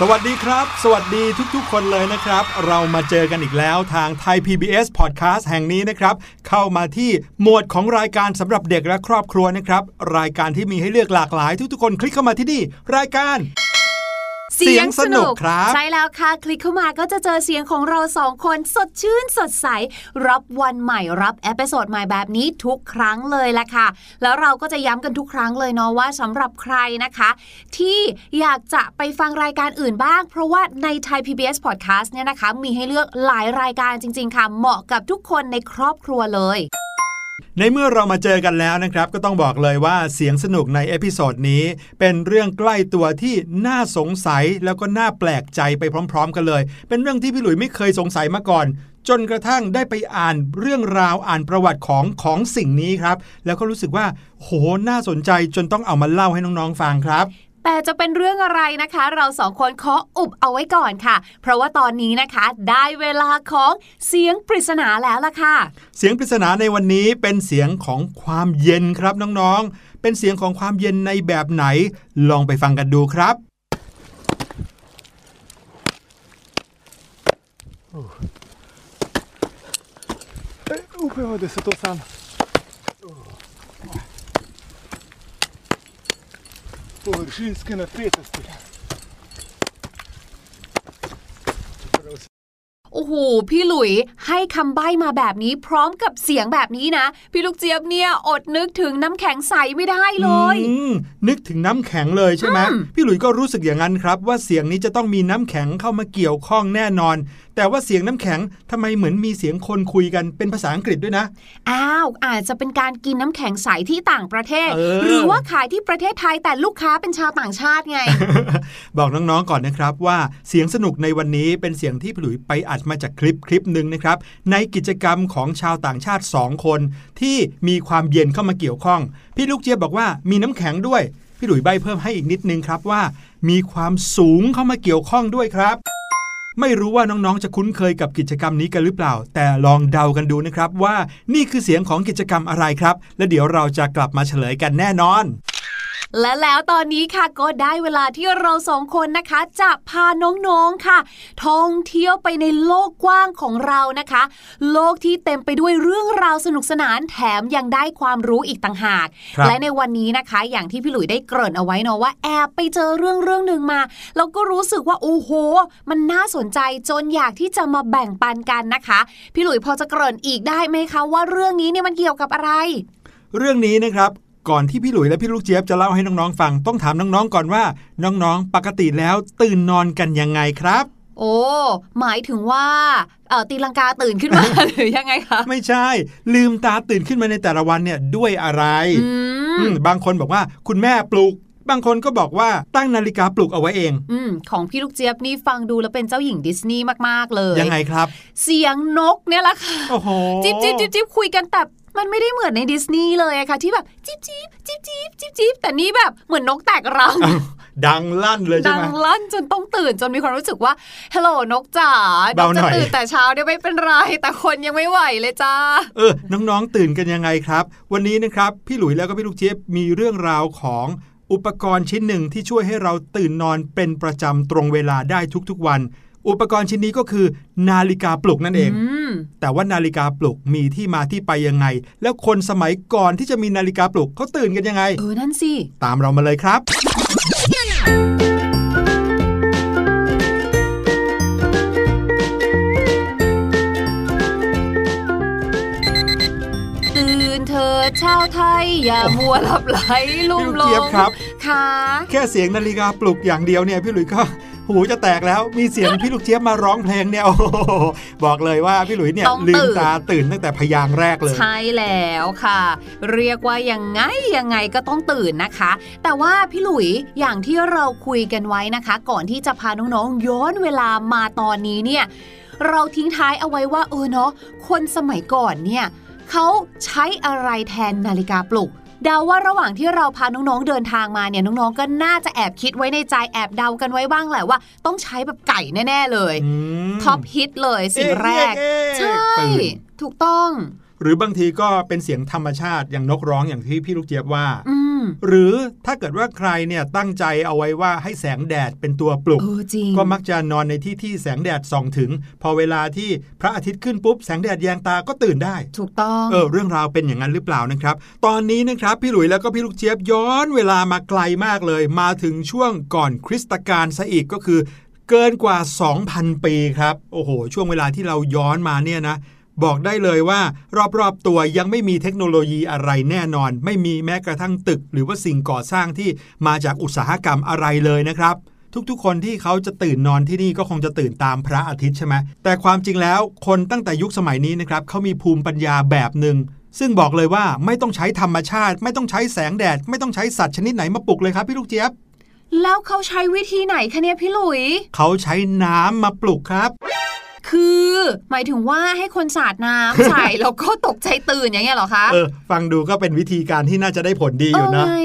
สวัสดีครับ สวัสดีทุกๆ คนเลยนะครับ เรามาเจอกันอีกแล้วทางไทย PBS Podcast แห่งนี้นะครับ เข้ามาที่หมวดของรายการสำหรับเด็กและครอบครัวนะครับ รายการที่มีให้เลือกหลากหลายทุกๆ คนคลิกเข้ามาที่นี่ รายการ เสียงสนุกครับ ใช่แล้วค่ะ คลิกเข้ามาก็จะเจอเสียงของเราสองคนสดชื่นสดใส รับวันใหม่รับ episode ใหม่แบบนี้ทุกครั้งเลยแหละค่ะ แล้วเราก็จะย้ำกันทุกครั้งเลยเนาะว่าสำหรับใครนะคะ ที่อยากจะไปฟังรายการอื่นบ้าง เพราะว่าในไทย PBS Podcast เนี่ยนะคะ มีให้เลือกหลายรายการจริง ๆ ค่ะ เหมาะกับทุกคนในครอบครัวเลย ในเมื่อเรามาเจอกันแล้วนะครับ ก็ต้องบอกเลยว่าเสียงสนุกใน episode นี้ เป็นเรื่องใกล้ตัวที่น่าสงสัยแล้วก็น่าแปลกใจไปพร้อม ๆ กันเลย เป็นเรื่องที่พี่หลุยไม่เคยสงสัยมาก่อน จนกระทั่งได้ไปอ่านเรื่องราวอ่านประวัติของของสิ่งนี้ครับ แล้วก็รู้สึกว่า โหน่าสนใจจนต้องเอามาเล่าให้น้องๆฟังครับ แต่จะเป็นเรื่องอะไรนะคะ เราสองคนขออุบเอาไว้ก่อนค่ะ เพราะว่าตอนนี้นะคะได้เวลาของเสียงปริศนาแล้วล่ะค่ะ เสียงปริศนาในวันนี้เป็นเสียงของความเย็นครับน้องๆ เป็นเสียงของความเย็นในแบบไหน ลองไปฟังกันดูครับ Hoe var det så då sen? Površinske napetosti. โอ้โห พี่หลุยให้คำใบ้มาแบบนี้พร้อมกับเสียงแบบนี้นะ พี่ลูกเจี๊ยบเนี่ยอดนึกถึงน้ำแข็งใสไม่ได้เลยอืมนึกถึงน้ำแข็งเลยใช่ไหมอืมพี่หลุยส์ก็รู้สึกอย่างนั้นครับ ว่าเสียงนี้จะต้องมีน้ำแข็งเข้ามาเกี่ยวข้องแน่นอน แต่ว่าเสียงน้ำแข็งทำไมเหมือนมีเสียงคนคุยกันเป็นภาษาอังกฤษด้วยนะ อ้าว อาจจะเป็นการกินน้ำแข็งใสที่ต่างประเทศเออหรือว่าขายที่ประเทศไทยแต่ลูกค้าเป็นชาวต่างชาติไง บอกน้องๆก่อนนะครับว่าเสียงสนุกในวันนี้เป็นเสียงที่พี่หลุยไปอัดมาจากคลิปคลิปหนึ่งนะครับ ในกิจกรรมของชาวต่างชาติ 2 คน ที่มีความเย็นเข้ามาเกี่ยวข้อง พี่ลูกเจี๊ยบบอกว่ามีน้ำแข็งด้วยพี่หลุยใบเพิ่มให้อีกนิดนึงครับว่า มีความสูงเข้ามาเกี่ยวข้องด้วยครับ ไม่รู้ว่าน้องๆ จะคุ้นเคยกับกิจกรรมนี้กันหรือเปล่า แต่ลองเดากันดูนะครับว่านี่คือเสียงของกิจกรรมอะไรครับ และเดี๋ยวเราจะกลับมาเฉลยกันแน่นอน และแล้วตอนนี้ค่ะก็ได้เวลาที่เราสองคนนะคะ จะพาน้องๆค่ะท่องเที่ยวไปในโลกกว้างของเรานะคะ โลกที่เต็มไปด้วยเรื่องราวสนุกสนานแถมยังได้ความรู้อีกต่างหากครับและในวันนี้นะคะ อย่างที่พี่หลุยได้เกริ่นเอาไว้เนาะว่าแอบไปเจอเรื่องเรื่องหนึ่งมาแล้วก็รู้สึกว่าโอ้โห มันน่าสนใจจนอยากที่จะมาแบ่งปันกันนะคะ พี่หลุยพอจะเกริ่นอีกได้ไหมคะว่าเรื่องนี้เนี่ยมันเกี่ยวกับอะไร เรื่องนี้นะครับ ก่อนที่พี่หลุยและพี่ลูกเจี๊ยบจะเล่าให้น้องๆฟัง ต้องถามน้องๆก่อนว่า น้องๆ ปกติแล้วตื่นนอนกันยังไงครับ โอ้ หมายถึงว่าเออตีลังกาตื่นขึ้นมา หรือยังไงคะไม่ใช่ ลืมตาตื่นขึ้นมาในแต่ละวันเนี่ยด้วยอะไรอืมอืมบางคนบอกว่าคุณแม่ปลุกบางคนก็บอกว่าตั้งนาฬิกาปลุกเอาไว้เอง อืมของพี่ลูกเจี๊ยบนี่ฟังดูแล้วเป็นเจ้าหญิงดิสนีย์มากๆเลย ยังไงครับ เสียงนกเนี่ยแหละค่ะ โอ้โห จิ๊บจิ๊บจิ๊บจิ๊บคุยกันแต่ มันไม่ได้เหมือนในดิสนีย์เลยอะค่ะที่แบบจิ๊บจิ๊บจิ๊บจิ๊บจิ๊บจิ๊บแต่นี่แบบเหมือนนกแตกรังอ้าวดังลั่นเลยใช่ดัไหงมลั่นจนต้องตื่นจนมีความรู้สึกว่าฮัลโหลนกจ๋านเบากหน่จะอยตื่นแต่เช้าเนี่ยไม่เป็นไรแต่คนยังไม่ไหวเลยจ้าเออ น้องๆตื่นกันยังไงครับ วันนี้นะครับพี่หลุยแล้วก็พี่ลูกเจี๊ยบมีเรื่องราวของอุปกรณ์ชิ้นหนึ่งที่ช่วยให้เราตื่นนอนเป็นประจำตรงเวลาได้ทุกๆวัน อุปกรณ์ชิ้นนี้ก็คือ นาฬิกาปลุกนั่นเองอืมแต่ว่านาฬิกาปลุกมีที่มาที่ไปยังไง แล้วคนสมัยก่อนที่จะมีนาฬิกาปลุกเขาตื่นกันยังไง เออ นั่นสิ ตามเรามาเลยครับ ตื่นเธอชาวไทย อย่ามัวหลับไหลลุ่มหลพี่ลูกเจี๊ยบงครับ ค่ะ แค่เสียงนาฬิกาปลุกอย่างเดียวเนี่ยพี่หลุยก็ หูจะแตกแล้วมีเสียงพี่ลูกเจี๊ยบมาร้องเพลงเนี่ยโอ้โหบอกเลยว่าพี่หลุยเนี่ยต้องลืตื่มนตาตื่นตั้งแต่พยางค์แรกเลย ใช่แล้วค่ะ เรียกว่ายังไงยังไงก็ต้องตื่นนะคะ แต่ว่าพี่หลุยอย่างที่เราคุยกันไว้นะคะ ก่อนที่จะพาน้องๆย้อนเวลามาตอนนี้เนี่ยเราทิ้งท้ายเอาไว้ว่าเออเนาะคนสมัยก่อนเนี่ยเขาใช้อะไรแทนนาฬิกาปลุก เดาว่าระหว่างที่เราพาน้องๆเดินทางมาเนี่ยน้องๆก็น่าจะแอบคิดไว้ในใจแอบเดากันไว้บ้างแหละว่า ต้องใช้แบบไก่แน่ ๆเลยอืมท็อปฮิตเลยสิ่งแรกเอ๊ะเอ๊ะเอ๊ะใช่ตื่นถูกต้อง หรือบางทีก็เป็นเสียงธรรมชาติอย่างนกร้องอย่างที่พี่ลูกเจี๊ยบว่าอืมหรือถ้าเกิดว่าใครเนี่ยตั้งใจเอาไว้ว่าให้แสงแดดเป็นตัวปลุกเออจริงก็มักจะนอนในที่ที่แสงแดดส่องถึง พอเวลาที่พระอาทิตย์ขึ้นปุ๊บแสงแดดแยงตาก็ตื่นได้ ถูกต้องเออเรื่องราวเป็นอย่างนั้นหรือเปล่านะครับ ตอนนี้นะครับพี่หลุยแล้วก็พี่ลูกเจี๊ยบย้อนเวลามาไกลมากเลย มาถึงช่วงก่อนคริสตกาลซะอีกก็คือเกินกว่า 2,000 ปีครับ โอ้โห ช่วงเวลาที่เราย้อนมาเนี่ยนะ บอกได้เลยว่า รอบๆตัวยังไม่มีเทคโนโลยีอะไรแน่นอน ไม่มีแม้กระทั่งตึก หรือว่าสิ่งก่อสร้างที่มาจากอุตสาหกรรมอะไรเลยนะครับทุกๆ คนที่เขาจะตื่นนอนที่นี่ก็คงจะตื่นตามพระอาทิตย์ใช่ไหมแต่ความจริงแล้วคนตั้งแต่ยุคสมัยนี้นะครับเขามีภูมิปัญญาแบบหนึ่งซึ่งบอกเลยว่าไม่ต้องใช้ธรรมชาติ ไม่ต้องใช้แสงแดด ไม่ต้องใช้สัตว์ชนิดไหนมาปลุกเลยครับพี่ลูกเจี๊ยบ แล้วเขาใช้วิธีไหนคะเนี่ยพี่หลุย เขาใช้น้ำมาปลุกครับ คือหมายถึงว่าให้คนสาดน้ำใส่แล้วก็ตกใจตื่นอย่างเงี้ยเหรอคะเออฟังดูก็เป็นวิธีการที่น่าจะได้ผลดีอยู่นะเไง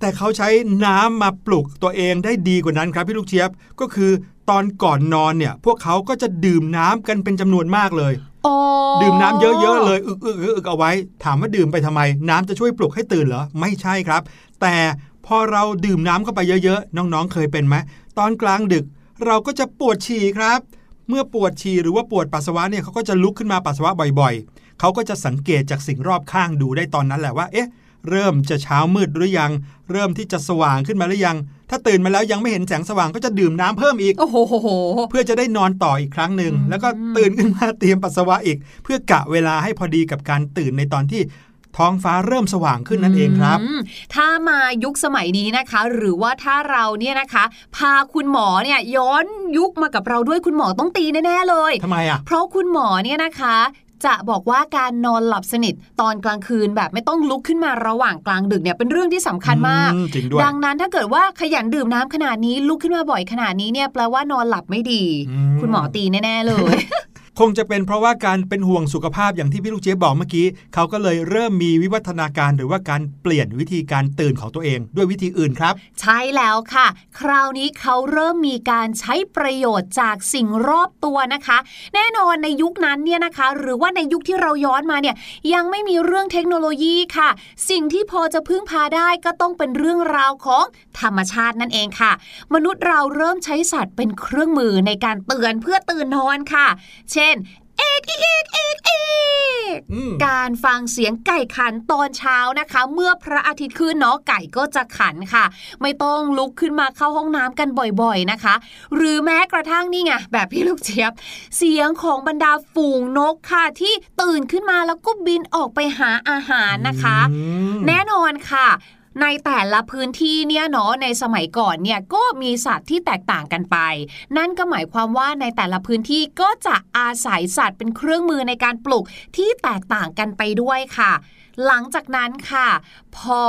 แต่เขาใช้น้ำมาปลุกตัวเองได้ดีกว่านั้นครับพี่ลูกเจี๊ยบก็คือตอนก่อนนอนเนี่ย พวกเขาก็จะดื่มน้ำกันเป็นจำนวนมากเลยโอ้ดื่มน้ำเยอะๆเลยอึกๆอึกๆเอาไว้ ถามว่าดื่มไปทำไม น้ำจะช่วยปลุกให้ตื่นเหรอ ไม่ใช่ครับ แต่พอเราดื่มน้ำเข้าไปเยอะๆ น้องๆ เคยเป็นไหมตอนกลางดึก เราก็จะปวดฉี่ครับ เมื่อปวดฉี่หรือว่าปวดปัสสาวะเนี่ยเขาก็จะลุกขึ้นมาปัสสาวะบ่อยๆ เขาก็จะสังเกตจากสิ่งรอบข้างดูได้ตอนนั้นแหละว่า เอ๊ะ เริ่มจะเช้ามืดหรือยัง เริ่มที่จะสว่างขึ้นมาหรือยัง ถ้าตื่นมาแล้วยังไม่เห็นแสงสว่างก็จะดื่มน้ำเพิ่มอีก โอ้โห เพื่อจะได้นอนต่ออีกครั้งหนึ่งอืมแล้วก็ตื่นขึ้นมาเตรียมปัสสาวะอีก เพื่อกะเวลาให้พอดีกับการตื่นในตอนที่ ท้องฟ้าเริ่มสว่างขึ้นนั่นเองครับมถ้ามายุคสมัยนี้นะคะ หรือว่าถ้าเราเนี่ยนะคะ พาคุณหมอเนี่ยย้อนยุคมากับเราด้วยคุณหมอต้องตีแน่ๆเลยทำไมอะเพราะคุณหมอเนี่ยนะคะจะบอกว่าการนอนหลับสนิทตอนกลางคืนแบบไม่ต้องลุกขึ้นมาระหว่างกลางดึกเนี่ยเป็นเรื่องที่สำคัญมากอืมจริงด้วยดังนั้นถ้าเกิดว่าขยันดื่มน้ำขนาดนี้ลุกขึ้นมาบ่อยขนาดนี้เนี่ยแปลว่านอนหลับไม่ดีอืมคุณหมอตีแน่ ๆ เลย คงจะเป็นเพราะว่าการเป็นห่วงสุขภาพอย่างที่พี่ลูกเจี๊ยบบอกเมื่อกี้ เขาก็เลยเริ่มมีวิวัฒนาการหรือว่าการเปลี่ยนวิธีการตื่นของตัวเอง ด้วยวิธีอื่นครับ ใช่แล้วค่ะ คราวนี้เขาเริ่มมีการใช้ประโยชน์จากสิ่งรอบตัวนะคะ แน่นอนในยุคนั้นเนี่ยนะคะ หรือว่าในยุคที่เราย้อนมาเนี่ยยังไม่มีเรื่องเทคโนโลยีค่ะ สิ่งที่พอจะพึ่งพาได้ก็ต้องเป็นเรื่องราวของธรรมชาตินั่นเองค่ะ มนุษย์เราเริ่มใช้สัตว์เป็นเครื่องมือในการเตือนเพื่อตื่นนอนค่ะ เช่นเอกเอกเอกเอกอืมการฟังเสียงไก่ขันตอนเช้านะคะ เมื่อพระอาทิตย์ขึ้นเนาะไก่ก็จะขันค่ะ ไม่ต้องลุกขึ้นมาเข้าห้องน้ำกันบ่อยๆนะคะ หรือแม้กระทั่งนี่ไงแบบพี่ลูกเจี๊ยบ เสียงของบรรดาฝูงนกค่ะที่ตื่นขึ้นมาแล้วก็บินออกไปหาอาหารนะคะอืมแน่นอนค่ะ ในแต่ละพื้นที่เนี่ยเนาะในสมัยก่อนเนี่ยก็มีสัตว์ที่แตกต่างกันไป นั่นก็หมายความว่าในแต่ละพื้นที่ก็จะอาศัยสัตว์เป็นเครื่องมือในการปลูกที่แตกต่างกันไปด้วยค่ะ หลังจากนั้นค่ะ พอ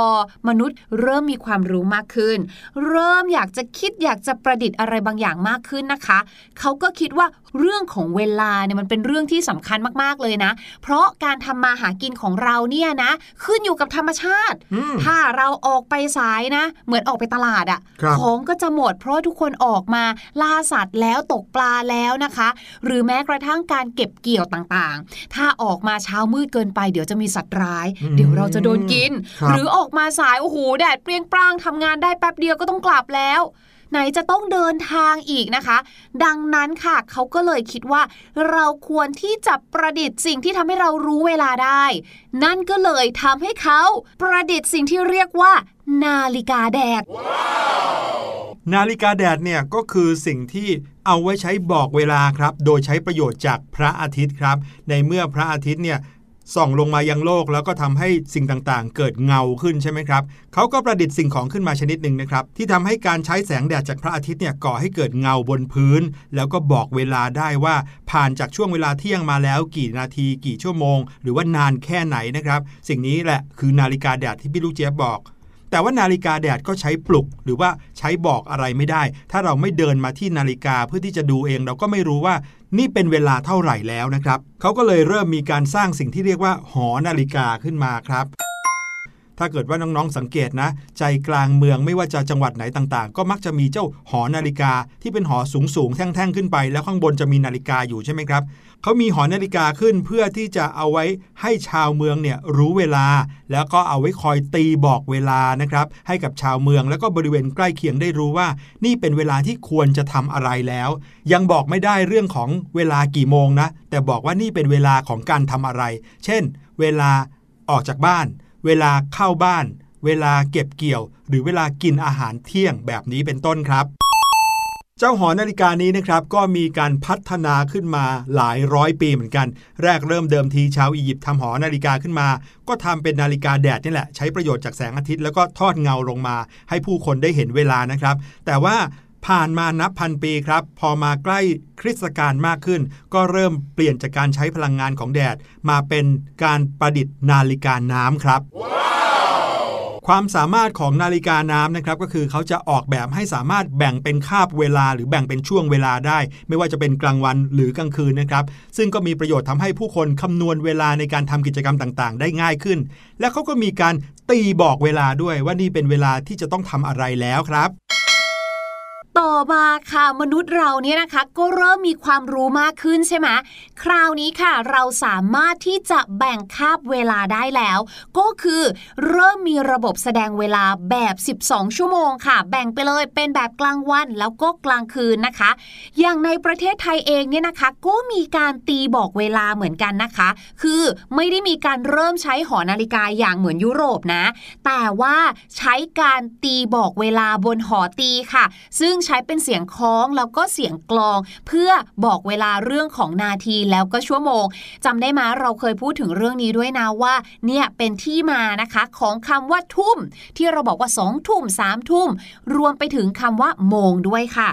มนุษย์เริ่มมีความรู้มากขึ้น เริ่มอยากจะคิดอยากจะประดิษฐ์อะไรบางอย่างมากขึ้นนะคะ เขาก็คิดว่าเรื่องของเวลาเนี่ยมันเป็นเรื่องที่สำคัญมากๆเลยนะ เพราะการทำมาหากินของเราเนี่ยนะ ขึ้นอยู่กับธรรมชาติอืมถ้าเราออกไปสายนะ เหมือนออกไปตลาดอะครับของก็จะหมด เพราะทุกคนออกมาล่าสัตว์แล้วตกปลาแล้วนะคะ หรือแม้กระทั่งการเก็บเกี่ยวต่างๆ ถ้าออกมาเช้ามืดเกินไปเดี๋ยวจะมีสัตว์ร้ายอืมเดี๋ยวเราจะโดนกินครับหรือออกมาสายโอ้โหแดดเปรี้ยงปร้างทำงานได้แป๊บเดียวก็ต้องกลับแล้วไหนจะต้องเดินทางอีกนะคะ ดังนั้นค่ะเขาก็เลยคิดว่า เราควรที่จะประดิษฐ์สิ่งที่ทำให้เรารู้เวลาได้ นั่นก็เลยทำให้เขาประดิษฐ์สิ่งที่เรียกว่า นาฬิกาแดดนาฬิกาแดดเนี่ยก็คือสิ่งที่เอาไว้ใช้บอกเวลาครับ โดยใช้ประโยชน์จากพระอาทิตย์ครับ ในเมื่อพระอาทิตย์เนี่ย ส่องลงมายังโลกแล้วก็ทำให้สิ่งต่างๆ เกิดเงาขึ้นใช่ไหมครับเขาก็ประดิษฐ์สิ่งของขึ้นมาชนิดหนึ่งนะครับ ที่ทำให้การใช้แสงแดดจากพระอาทิตย์เนี่ยก่อให้เกิดเงาบนพื้น แล้วก็บอกเวลาได้ว่าผ่านจากช่วงเวลาเที่ยงมาแล้วกี่นาที กี่ชั่วโมง หรือว่านานแค่ไหนนะครับ สิ่งนี้แหละคือนาฬิกาแดดที่พี่ลูกเจี๊ยบบอก แต่ว่านาฬิกาแดดก็ใช้ปลุก หรือว่าใช้บอกอะไรไม่ได้ ถ้าเราไม่เดินมาที่นาฬิกาเพื่อที่จะดูเอง เราก็ไม่รู้ว่านี่เป็นเวลาเท่าไหร่แล้วนะครับเขาก็เลยเริ่มมีการสร้างสิ่งที่เรียกว่าหอนาฬิกาขึ้นมาครับ ถ้าเกิดว่าน้องๆสังเกตนะ ใจกลางเมืองไม่ว่าจะจังหวัดไหนต่างๆ ก็มักจะมีเจ้าหอนาฬิกาที่เป็นหอสูงๆแท่งๆขึ้นไป แล้วข้างบนจะมีนาฬิกาอยู่ใช่ไหมครับเขามีหอนาฬิกาขึ้นเพื่อที่จะเอาไว้ให้ชาวเมืองเนี่ยรู้เวลา แล้วก็เอาไว้คอยตีบอกเวลานะครับให้กับชาวเมืองแล้วก็บริเวณใกล้เคียงได้รู้ว่า นี่เป็นเวลาที่ควรจะทำอะไรแล้ว ยังบอกไม่ได้เรื่องของเวลากี่โมงนะ แต่บอกว่านี่เป็นเวลาของการทำอะไร เช่น เวลาออกจากบ้าน เวลาเข้าบ้าน เวลาเก็บเกี่ยว หรือเวลากินอาหารเที่ยงแบบนี้เป็นต้นครับ เจ้าหอนาฬิกานี้นะครับก็มีการพัฒนาขึ้นมาหลายร้อยปีเหมือนกัน แรกเริ่มเดิมทีชาวอียิปต์ทำหอนาฬิกาขึ้นมา ก็ทำเป็นนาฬิกาแดดนี่แหละใช้ประโยชน์จากแสงอาทิตย์แล้วก็ทอดเงาลงมา ให้ผู้คนได้เห็นเวลานะครับ แต่ว่า ผ่านมานับพันปีครับ พอมาใกล้คริสตกาลมากขึ้น ก็เริ่มเปลี่ยนจากการใช้พลังงานของแดด มาเป็นการประดิษฐ์นาฬิกาน้ำครับความสามารถของนาฬิกาน้ำนะครับก็คือเขาจะออกแบบให้สามารถแบ่งเป็นคาบเวลา หรือแบ่งเป็นช่วงเวลาได้ ไม่ว่าจะเป็นกลางวันหรือกลางคืนนะครับซึ่งก็มีประโยชน์ทำให้ผู้คนคำนวณเวลาในการทำกิจกรรมต่างๆ ได้ง่ายขึ้น และเขาก็มีการตีบอกเวลาด้วยว่านี่เป็นเวลาที่จะต้องทำอะไรแล้วครับ ต่อมาค่ะมนุษย์เราเนี่ยนะคะ ก็เริ่มมีความรู้มากขึ้นใช่ไหมคราวนี้ค่ะเราสามารถที่จะแบ่งคาบเวลาได้แล้ว ก็คือเริ่มมีระบบแสดงเวลาแบบ 12 ชั่วโมงค่ะ แบ่งไปเลยเป็นแบบกลางวันแล้วก็กลางคืนนะคะ อย่างในประเทศไทยเองเนี่ยนะคะ ก็มีการตีบอกเวลาเหมือนกันนะคะ คือไม่ได้มีการเริ่มใช้หอนาฬิกาอย่างเหมือนยุโรปนะ แต่ว่าใช้การตีบอกเวลาบนหอตีค่ะ ซึ่งใช้เป็นเสียงคล้องแล้วก็เสียงกลอง เพื่อบอกเวลาเรื่องของนาทีแล้วก็ชั่วโมงจำได้ไหมเราเคยพูดถึงเรื่องนี้ด้วยนะว่าเนี่ยเป็นที่มานะคะของคำว่าทุ่ม ที่เราบอกว่าสองทุ่มสามทุ่ม รวมไปถึงคำว่าโมงด้วยค่ะ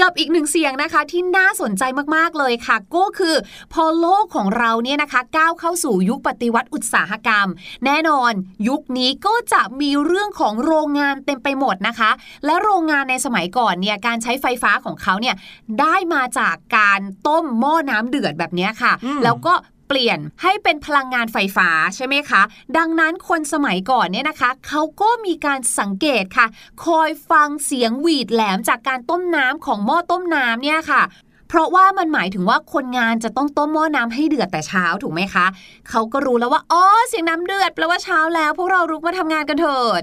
กับอีกหนึ่งเสียงนะคะที่น่าสนใจมากๆเลยค่ะ ก็คือ พอโลกของเราเนี่ยนะคะ ก้าวเข้าสู่ยุคปฏิวัติอุตสาหกรรม แน่นอน ยุคนี้ก็จะมีเรื่องของโรงงานเต็มไปหมดนะคะ และโรงงานในสมัยก่อนเนี่ยการใช้ไฟฟ้าของเขาเนี่ยได้มาจากการต้มหม้อน้ำเดือดแบบเนี้ยค่ะอืมแล้วก็ เปลี่ยนให้เป็นพลังงานไฟฟ้าใช่ไหมคะ ดังนั้นคนสมัยก่อนเนี่ยนะคะเขาก็มีการสังเกตค่ะ คอยฟังเสียงหวีดแหลมจากการต้มน้ำของหม้อต้มน้ำเนี่ยค่ะเพราะว่ามันหมายถึงว่าคนงานจะต้องต้มหม้อน้ำให้เดือดแต่เช้าถูกไหมคะ เขาก็รู้แล้วว่าอ๋อเสียงน้ำเดือดแปลว่าเช้าแล้ว พวกเรารุกมาทำงานกันเถิด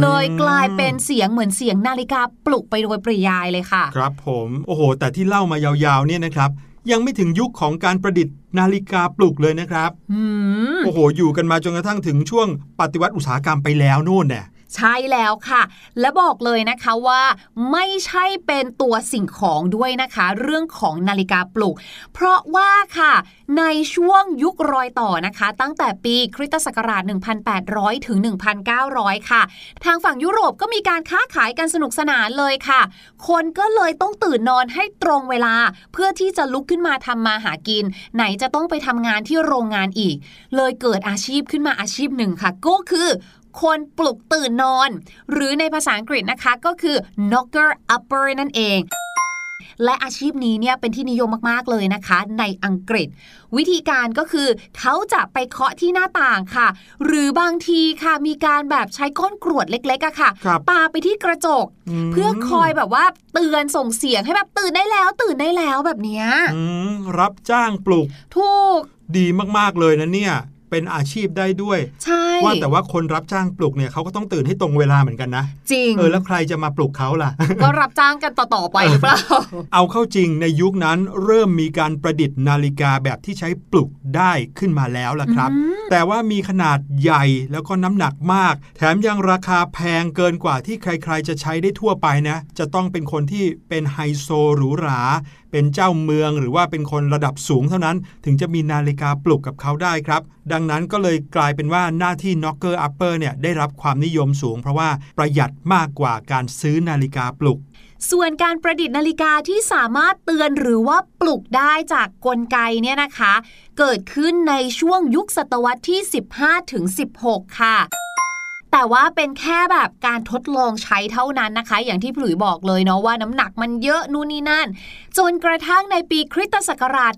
เลยกลายเป็นเสียงเหมือนเสียงนาฬิกาปลุกไปโดยปริยายเลยค่ะ ครับผม โอ้โห แต่ที่เล่ามายาวๆเนี่ยนะครับ ยังไม่ถึงยุคของการประดิษฐ์นาฬิกาปลุกเลยนะครับอืมโอ้โห อยู่กันมาจนกระทั่งถึงช่วงปฏิวัติอุตสาหกรรมไปแล้วนู่นเนี่ย ใช่แล้วค่ะ และบอกเลยนะคะว่าไม่ใช่เป็นตัวสิ่งของด้วยนะคะ เรื่องของนาฬิกาปลุก เพราะว่าค่ะ ในช่วงยุครอยต่อนะคะ ตั้งแต่ปีคริสตศักราช 1800 ถึง 1900 ค่ะ ทางฝั่งยุโรปก็มีการค้าขายกันสนุกสนานเลยค่ะ คนก็เลยต้องตื่นนอนให้ตรงเวลา เพื่อที่จะลุกขึ้นมาทำมาหากิน ไหนจะต้องไปทำงานที่โรงงานอีก เลยเกิดอาชีพขึ้นมาอาชีพหนึ่งค่ะ ก็คือ คนปลุกตื่นนอน หรือในภาษาอังกฤษนะคะก็คือ knocker upper นั่นเองและอาชีพนี้เนี่ยเป็นที่นิยมมากๆเลยนะคะ ในอังกฤษ วิธีการก็คือเขาจะไปเคาะที่หน้าต่างค่ะ หรือบางทีค่ะมีการแบบใช้ก้อนกรวดเล็กๆอะค่ะครับปาไปที่กระจกมเพื่อคอยแบบว่าเตือนส่งเสียงให้แบบตื่นได้แล้ว ตื่นได้แล้วแบบเนี้ยอืมรับจ้างปลุก ถูกดีมากๆเลยนะเนี่ย เป็นอาชีพได้ด้วย ใช่ ว่าแต่ว่าคนรับจ้างปลุกเนี่ยเขาก็ต้องตื่นให้ตรงเวลาเหมือนกันนะ จริง เออแล้วใครจะมาปลุกเขาล่ะ ก็รับจ้างกันต่อ ๆ ไปหรือเปล่า เอาเข้าจริงในยุคนั้นเริ่มมีการประดิษฐ์นาฬิกาแบบที่ใช้ปลุกได้ขึ้นมาแล้วล่ะครับ แต่ว่ามีขนาดใหญ่แล้วก็น้ำหนักมาก แถมยังราคาแพงเกินกว่าที่ใคร ๆ จะใช้ได้ทั่วไปนะ จะต้องเป็นคนที่เป็นไฮโซหรูหรา เป็นเจ้าเมืองหรือว่าเป็นคนระดับสูงเท่านั้น ถึงจะมีนาฬิกาปลุกกับเขาได้ครับ ดังนั้นก็เลยกลายเป็นว่าหน้าที่ knocker upper เนี่ยได้รับความนิยมสูง เพราะว่าประหยัดมากกว่าการซื้อนาฬิกาปลุกส่วนการประดิษฐ์นาฬิกาที่สามารถเตือนหรือว่าปลุกได้จากกลไกเนี่ยนะคะ เกิดขึ้นในช่วงยุคศตวรรษที่ 15ถึง16 ค่ะ แต่ว่าเป็นแค่แบบการทดลองใช้เท่านั้นนะคะ อย่างที่พี่หลุยบอกเลยเนาะว่าน้ำหนักมันเยอะนู่นนี่นั่น จนกระทั่งในปีคริสตศักราช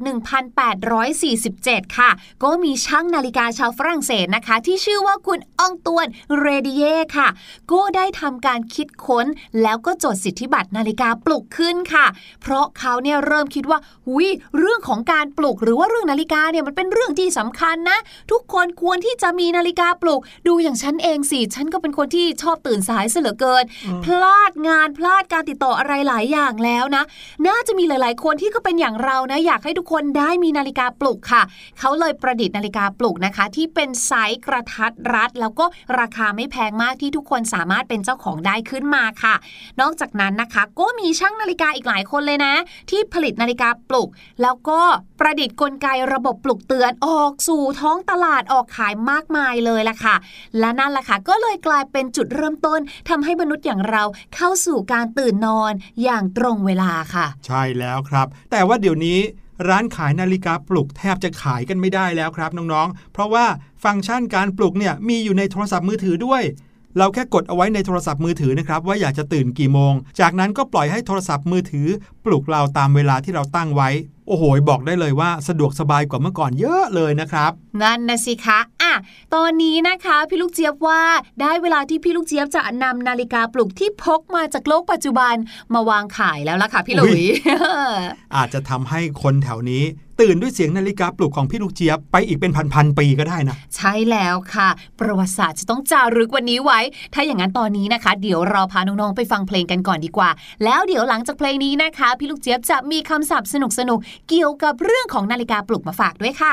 1847 ค่ะ ก็มีช่างนาฬิกาชาวฝรั่งเศสนะคะ ที่ชื่อว่าคุณอองตวนเรดิเย่ค่ะ ก็ได้ทำการคิดค้นแล้วก็จดสิทธิบัตรนาฬิกาปลุกขึ้นค่ะ เพราะเขาเนี่ยเริ่มคิดว่าหุยเรื่องของการปลุกหรือว่าเรื่องนาฬิกาเนี่ยมันเป็นเรื่องที่สำคัญนะ ทุกคนควรที่จะมีนาฬิกาปลุกดูอย่างฉันเองสิฉันก็เป็นคนที่ชอบตื่นสายเสียเหลือเกิน พลาดงานพลาดการติดต่ออะไรหลายอย่างแล้วนะ น่าจะมีหลาย ๆ คนที่ก็เป็นอย่างเรานะ อยากให้ทุกคนได้มีนาฬิกาปลุกค่ะ เขาเลยประดิษฐ์นาฬิกาปลุกนะคะ ที่เป็นไซส์กระทัดรัด แล้วก็ราคาไม่แพงมากที่ทุกคนสามารถเป็นเจ้าของได้ขึ้นมาค่ะ นอกจากนั้นนะคะ ก็มีช่างนาฬิกาอีกหลายคนเลยนะ ที่ผลิตนาฬิกาปลุก แล้วก็ประดิษฐ์กลไกระบบปลุกเตือนออกสู่ท้องตลาดออกขายมากมายเลยล่ะค่ะ และนั่นแหละค่ะก็เลยกลายเป็นจุดเริ่มต้นทำให้มนุษย์อย่างเราเข้าสู่การตื่นนอนอย่างตรงเวลาค่ะ ใช่แล้วครับ แต่ว่าเดี๋ยวนี้ร้านขายนาฬิกาปลุกแทบจะขายกันไม่ได้แล้วครับน้องๆ เพราะว่าฟังก์ชันการปลุกเนี่ยมีอยู่ในโทรศัพท์มือถือด้วย เราแค่กดเอาไว้ในโทรศัพท์มือถือนะครับว่าอยากจะตื่นกี่โมง จากนั้นก็ปล่อยให้โทรศัพท์มือถือ ปลุกเราตามเวลาที่เราตั้งไว้ โอ้โห บอกได้เลยว่าสะดวกสบายกว่าเมื่อก่อนเยอะเลยนะครับ นั่นนะสิคะอะ ตอนนี้นะคะพี่ลูกเจี๊ยบว่าได้เวลาที่พี่ลูกเจี๊ยบจะนำนาฬิกาปลุกที่พกมาจากโลกปัจจุบันมาวางขายแล้วล่ะค่ะพี่หลุย อาจจะทำให้คนแถวนี้ตื่นด้วยเสียงนาฬิกาปลุกของพี่ลูกเจี๊ยบไปอีกเป็นพันๆปีก็ได้นะ ใช่แล้วค่ะ ประวัติศาสตร์จะต้องจารึกวันนี้ไว้ ถ้าอย่างนั้นตอนนี้นะคะ เดี๋ยวเราพาน้องๆไปฟังเพลงกันก่อนดีกว่า แล้วเดี๋ยวหลังจากเพลงนี้นะคะ พี่ลูกเจี๊ยบจะมีคำศัพท์สนุกๆเกี่ยวกับเรื่องของนาฬิกาปลุกมาฝากด้วยค่ะ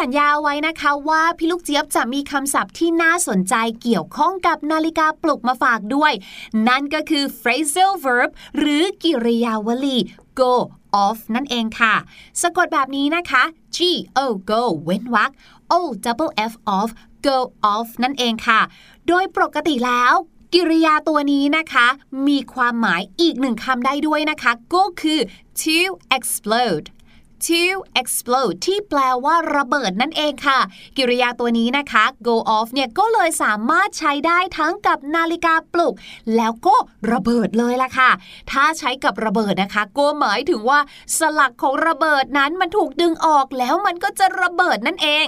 สัญญาไว้นะคะว่าพี่ลูกเจี๊ยบจะมีคำศัพท์ที่น่าสนใจเกี่ยวข้องกับนาฬิกาปลุกมาฝากด้วย นั่นก็คือ phrasal verb หรือกิริยาวลี go off นั่นเองค่ะ สะกดแบบนี้นะคะ g o go เว้นวรรค o double f off go off นั่นเองค่ะ โดยปกติแล้วกิริยาตัวนี้นะคะ มีความหมายอีกหนึ่งคำได้ด้วยนะคะ ก็คือ to explode to explode ที่แปลว่าระเบิดนั่นเองค่ะ กิริยาตัวนี้นะคะ go off เนี่ยก็เลยสามารถใช้ได้ทั้งกับนาฬิกาปลุก แล้วก็ระเบิดเลยล่ะค่ะ ถ้าใช้กับระเบิดนะคะ ก็หมายถึงว่าสลักของระเบิดนั้นมันถูกดึงออกแล้วมันก็จะระเบิดนั่นเอง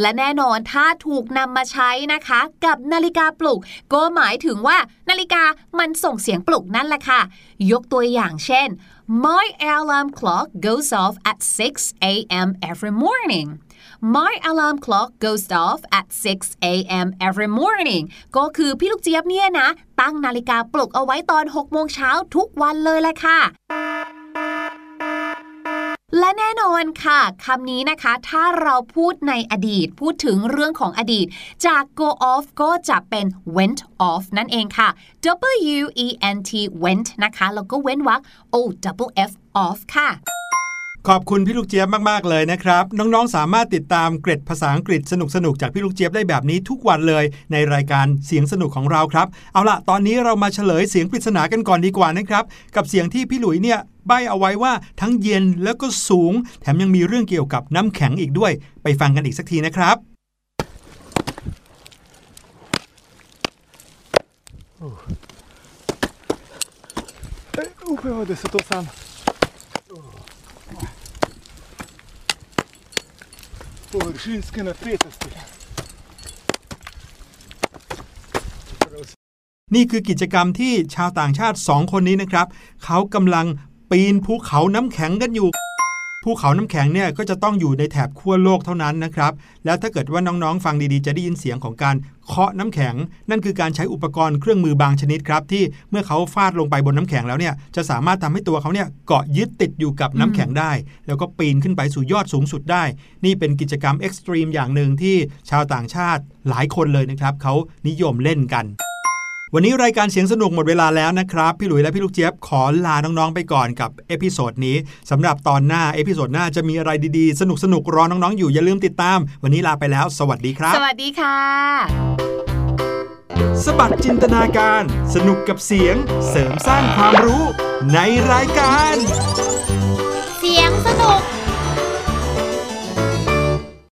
และแน่นอนถ้าถูกนำมาใช้นะคะ กับนาฬิกาปลุก ก็หมายถึงว่านาฬิกามันส่งเสียงปลุกนั่นแหละค่ะ ยกตัวอย่างเช่น My alarm clock goes off at 6 a.m. every morning My alarm clock goes off at 6 a.m. every morning ก็คือพี่ลูกเจี๊ยบเนี่ยนะ ตั้งนาฬิกาปลุกเอาไว้ตอน 6 โมงเช้าทุกวันเลยแหละค่ะ และแน่นอนค่ะคำนี้นะคะ ถ้าเราพูดในอดีต พูดถึงเรื่องของอดีต จาก go off ก็จะเป็น went off นั่นเองค่ะ W E N T went นะคะ แล้วก็เว้นวรรค O double F off ค่ะขอบคุณพี่ลูกเจี๊ยบมาก ๆ เลยนะครับ น้อง ๆ สามารถติดตามเกร็ดภาษาอังกฤษสนุก ๆ จากพี่ลูกเจี๊ยบได้แบบนี้ทุกวันเลย ในรายการเสียงสนุกของเราครับ เอาล่ะ ตอนนี้เรามาเฉลยเสียงปริศนากันก่อนดีกว่านะครับ กับเสียงที่พี่หลุยเนี่ย ใบเอาไว้ว่าทั้งเย็นแล้วก็สูง แถมยังมีเรื่องเกี่ยวกับน้ำแข็งอีกด้วย ไปฟังกันอีกสักทีนะครับ Upevade se to sam. Površinske napetosti. นี่คือกิจกรรมที่ชาวต่างชาติ 2 คนนี้นะครับ เขากำลัง ปีนภูเขาน้ำแข็งกันอยู่ภูเขาน้ำแข็งเนี่ยก็จะต้องอยู่ในแถบขั้วโลกเท่านั้นนะครับ แล้วถ้าเกิดว่าน้องๆ ฟังดีๆ จะได้ยินเสียงของการเคาะน้ำแข็ง นั่นคือการใช้อุปกรณ์เครื่องมือบางชนิดครับ ที่เมื่อเขาฟาดลงไปบนน้ำแข็งแล้วเนี่ยจะสามารถทำให้ตัวเขาเนี่ยเกาะยึดติดอยู่กับน้ำแข็งได้ แล้วก็ปีนขึ้นไปสู่ยอดสูงสุดได้ นี่เป็นกิจกรรมเอ็กซ์ตรีมอย่างหนึ่งที่ชาวต่างชาติหลายคนเลยนะครับเขานิยมเล่นกัน วันนี้รายการเสียงสนุกหมดเวลาแล้วนะครับ พี่หลุยและพี่ลูกเจี๊ยบขอลาน้องๆไปก่อนกับ episode นี้สำหรับตอนหน้า episode หน้าจะมีอะไรดีๆ สนุกๆรอน้องๆอยู่อย่าลืมติดตาม วันนี้ลาไปแล้ว สวัสดีครับ สวัสดีค่ะ สะบัดจินตนาการ สนุกกับเสียง เสริมสร้างความรู้ในรายการ